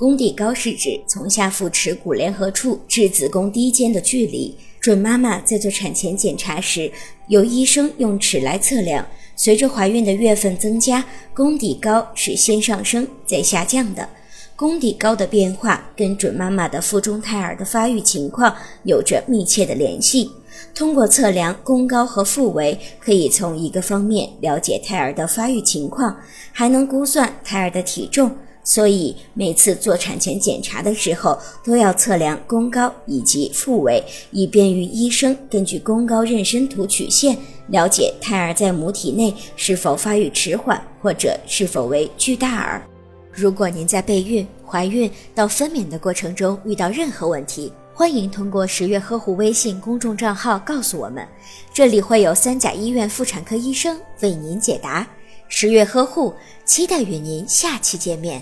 宫底高是指从下腹耻骨联合处至子宫低间的距离。准妈妈在做产前检查时，由医生用尺来测量。随着怀孕的月份增加，宫底高是先上升再下降的。宫底高的变化跟准妈妈的腹中胎儿的发育情况有着密切的联系。通过测量宫高和腹围，可以从一个方面了解胎儿的发育情况，还能估算胎儿的体重。所以每次做产前检查的时候，都要测量宫高以及腹围，以便于医生根据宫高妊娠图曲线了解胎儿在母体内是否发育迟缓，或者是否为巨大儿。如果您在备孕、怀孕到分娩的过程中遇到任何问题，欢迎通过十月呵护微信公众账号告诉我们，这里会有三甲医院妇产科医生为您解答。十月呵护，期待与您下期见面。